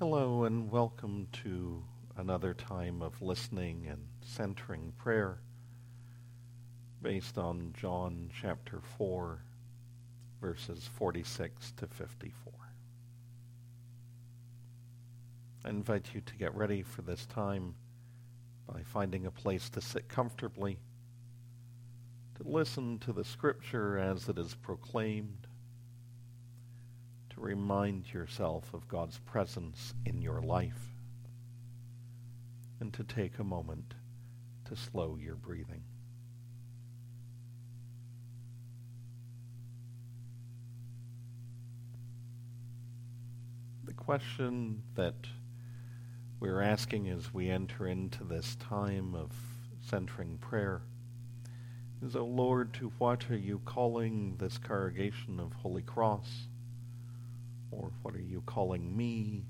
Hello and welcome to another time of listening and centering prayer based on John chapter 4 verses 46 to 54. I invite you to get ready for this time by finding a place to sit comfortably, to listen to the scripture as it is proclaimed, remind yourself of God's presence in your life, and to take a moment to slow your breathing. The question that we're asking as we enter into this time of centering prayer is, O Lord, to what are you calling this congregation of Holy Cross? Or what are you calling me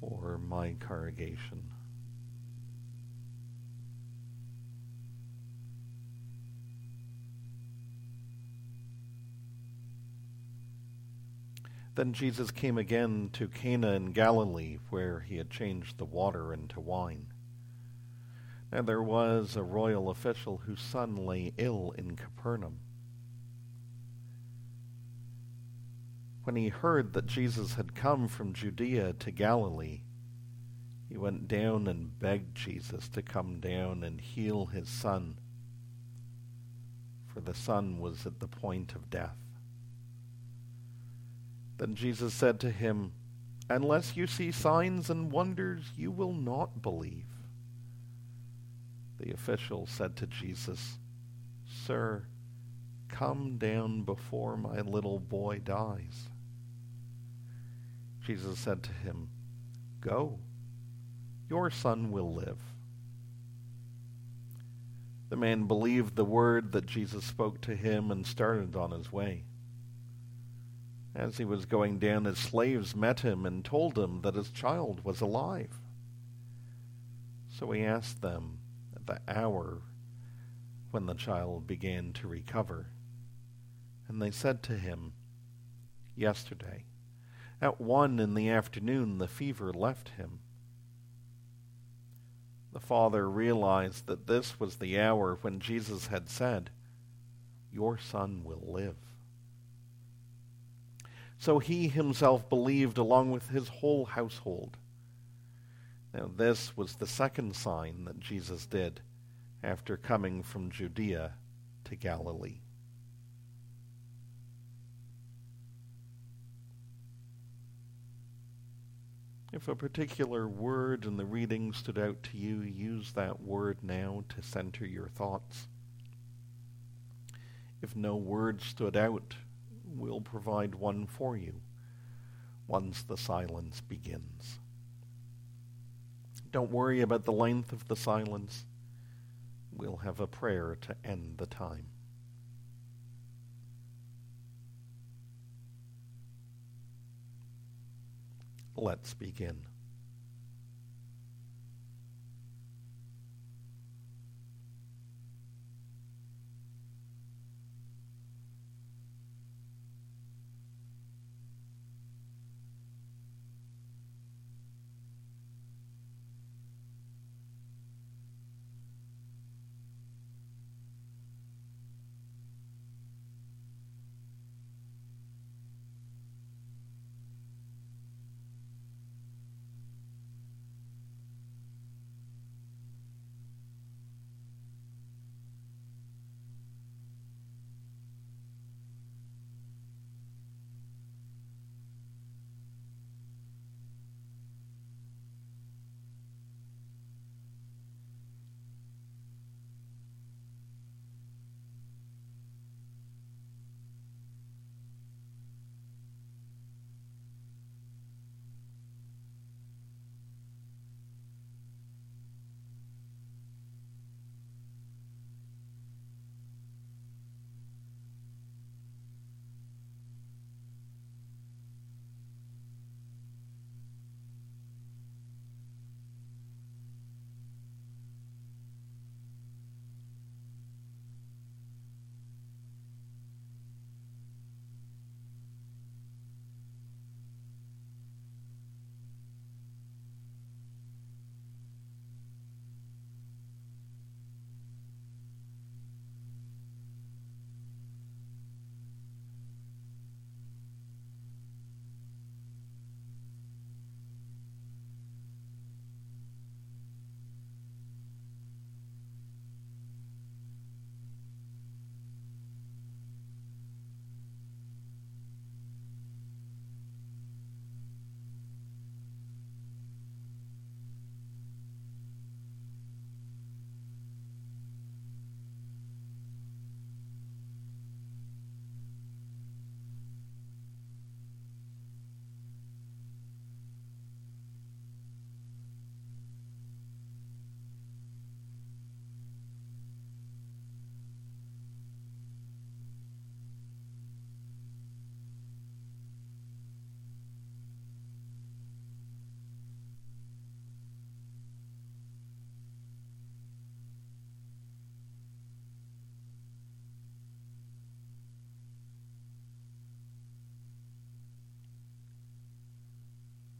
or my congregation? Then Jesus came again to Cana in Galilee, where he had changed the water into wine. And there was a royal official whose son lay ill in Capernaum. When he heard that Jesus had come from Judea to Galilee, he went down and begged Jesus to come down and heal his son, for the son was at the point of death. Then Jesus said to him, Unless you see signs and wonders, you will not believe. The official said to Jesus, Sir, come down before my little boy dies. Jesus said to him, Go, your son will live. The man believed the word that Jesus spoke to him and started on his way. As he was going down, his slaves met him and told him that his child was alive. So he asked them at the hour when the child began to recover. And they said to him, Yesterday, at one in the afternoon, the fever left him. The father realized that this was the hour when Jesus had said, Your son will live. So he himself believed along with his whole household. Now this was the second sign that Jesus did after coming from Judea to Galilee. If a particular word in the reading stood out to you, use that word now to center your thoughts. If no word stood out, we'll provide one for you once the silence begins. Don't worry about the length of the silence. We'll have a prayer to end the time. Let's begin.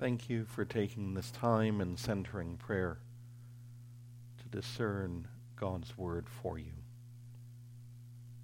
Thank you for taking this time and centering prayer to discern God's word for you.